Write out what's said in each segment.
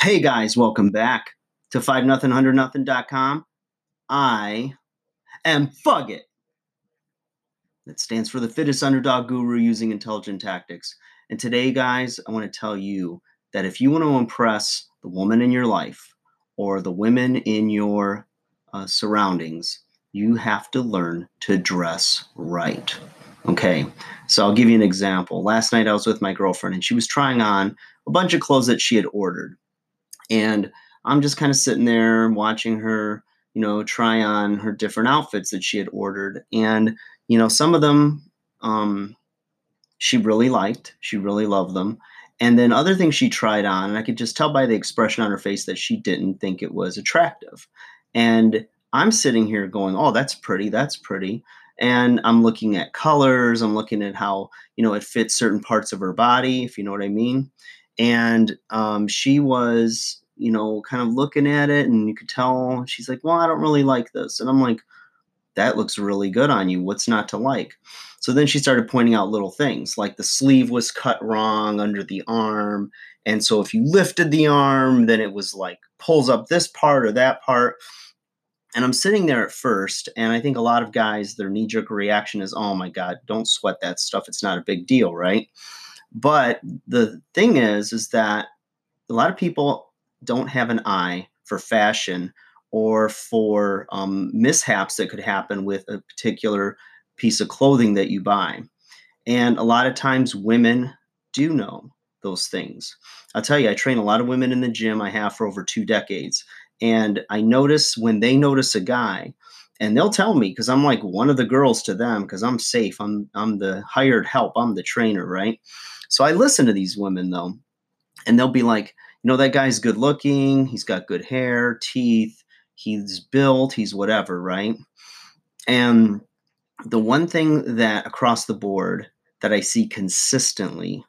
Hey guys, welcome back to 5 nothing 100 nothing.com. I am Fug It. That stands for the fittest underdog guru using intelligent tactics. And today, guys, I want to tell you that if you want to impress the woman in your life or the women in your uh, surroundings, you have to learn to dress right. Okay, so I'll give you an example. Last night I was with my girlfriend and she was trying on a bunch of clothes that she had ordered. And I'm just kind of sitting there watching her, you know, try on her different outfits that she had ordered. And, you know, some of them um, she really liked, she really loved them. And then other things she tried on, and I could just tell by the expression on her face that she didn't think it was attractive. And I'm sitting here going, oh, that's pretty, that's pretty. And I'm looking at colors, I'm looking at how, you know, it fits certain parts of her body, if you know what I mean. And um, she was, you know, kind of looking at it, and you could tell she's like, well, I don't really like this. And I'm like, that looks really good on you. What's not to like? So then she started pointing out little things like the sleeve was cut wrong under the arm. And so if you lifted the arm, then it was like pulls up this part or that part. And I'm sitting there at first, and I think a lot of guys, their knee jerk reaction is, oh my God, don't sweat that stuff. It's not a big deal, right? But the thing is, is that a lot of people don't have an eye for fashion or for um, mishaps that could happen with a particular piece of clothing that you buy. And a lot of times women do know those things. I'll tell you, I train a lot of women in the gym. I have for over two decades. And I notice when they notice a guy, and they'll tell me because I'm like one of the girls to them because I'm safe. I'm I'm the hired help. I'm the trainer, right? So I listen to these women though, and they'll be like, you know, that guy's good looking. He's got good hair, teeth. He's built. He's whatever, right? And the one thing that across the board that I see consistently,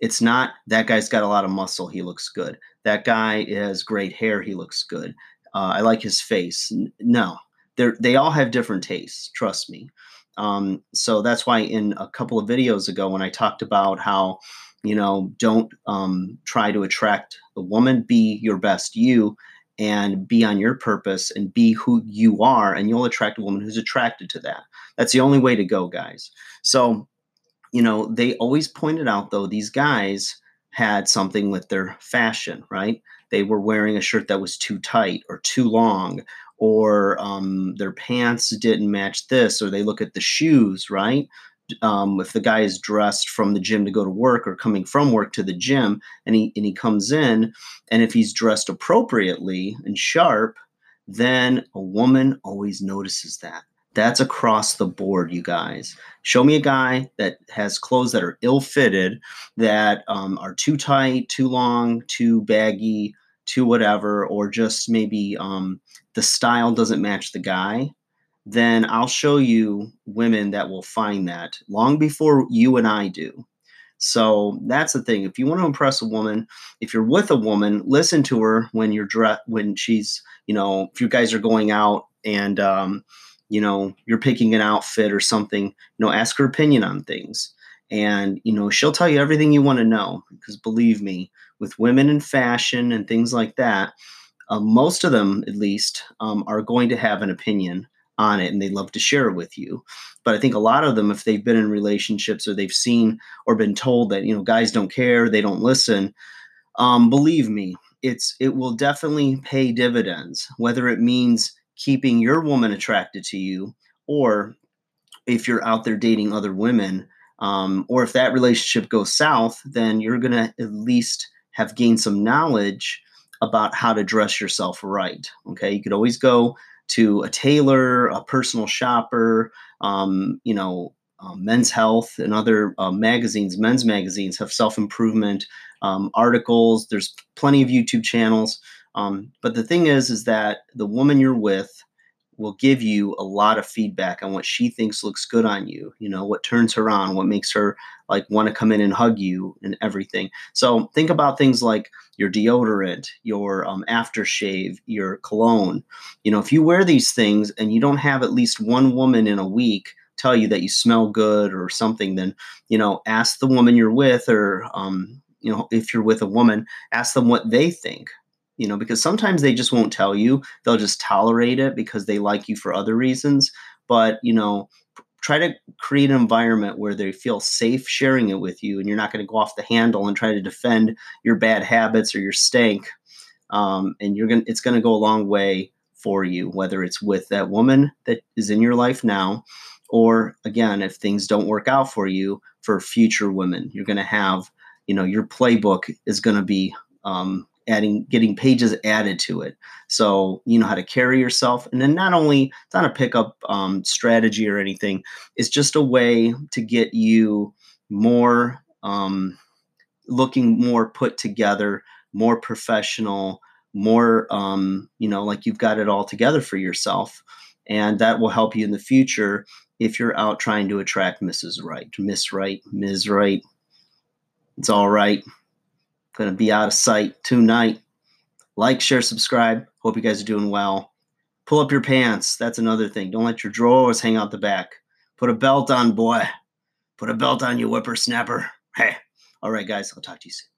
it's not that guy's got a lot of muscle. He looks good. That guy has great hair. He looks good. Uh, I like his face. No, they they all have different tastes. Trust me. Um, so that's why in a couple of videos ago, when I talked about how, you know, don't um, try to attract the woman, be your best you and be on your purpose and be who you are, and you'll attract a woman who's attracted to that. That's the only way to go, guys. So, you know, they always pointed out, though, these guys had something with their fashion, right? They were wearing a shirt that was too tight or too long or um, their pants didn't match this, or they look at the shoes, right? Um, if the guy is dressed from the gym to go to work or coming from work to the gym and he and he comes in and if he's dressed appropriately and sharp then a woman always notices that that's across the board you guys show me a guy that has clothes that are ill-fitted that um, are too tight too long too baggy too whatever or just maybe um, the style doesn't match the guy, then I'll show you women that will find that long before you and I do. So that's the thing. If you want to impress a woman, if you're with a woman, listen to her when you're dressed, when she's, you know, if you guys are going out and, um, you know, you're picking an outfit or something, you know, ask her opinion on things. And, you know, she'll tell you everything you want to know because believe me, with women in fashion and things like that, uh, most of them, at least, um, are going to have an opinion on it and they love to share it with you. But I think a lot of them, if they've been in relationships or they've seen or been told that, you know, guys don't care, they don't listen, um, believe me, it's it will definitely pay dividends, whether it means keeping your woman attracted to you or if you're out there dating other women, um, or if that relationship goes south, then you're going to at least have gained some knowledge about how to dress yourself right. Okay, you could always go to a tailor, a personal shopper, um, you know, uh, Men's Health and other uh, magazines, men's magazines have self improvement um, articles. There's plenty of YouTube channels. Um, but the thing is, is that the woman you're with will give you a lot of feedback on what she thinks looks good on you you know what turns her on what makes her like want to come in and hug you and everything. So think about things like your deodorant your um, aftershave your cologne. You know if you wear these things and you don't have at least one woman in a week tell you that you smell good or something then you know ask the woman you're with or um, you know if you're with a woman ask them what they think you know, because sometimes they just won't tell you. They'll just tolerate it because they like you for other reasons. But, you know, try to create an environment where they feel safe sharing it with you and you're not going to go off the handle and try to defend your bad habits or your stank. Um, and you're going to, it's going to go a long way for you, whether it's with that woman that is in your life now, or again, if things don't work out for you for future women, you're going to have, you know, your playbook is going to be um, adding getting pages added to it. So you know how to carry yourself. And then not only it's not a pickup um, strategy or anything. It's just a way to get you more um, looking more put together more professional more um, you know like you've got it all together for yourself. And that will help you in the future if you're out trying to attract mrs right miss right ms. Right. It's all right Going to be out of sight tonight. Like, share, subscribe. Hope you guys are doing well. Pull up your pants. That's another thing. Don't let your drawers hang out the back. Put a belt on, boy. Put a belt on, you whippersnapper. Hey. All right, guys. I'll talk to you soon.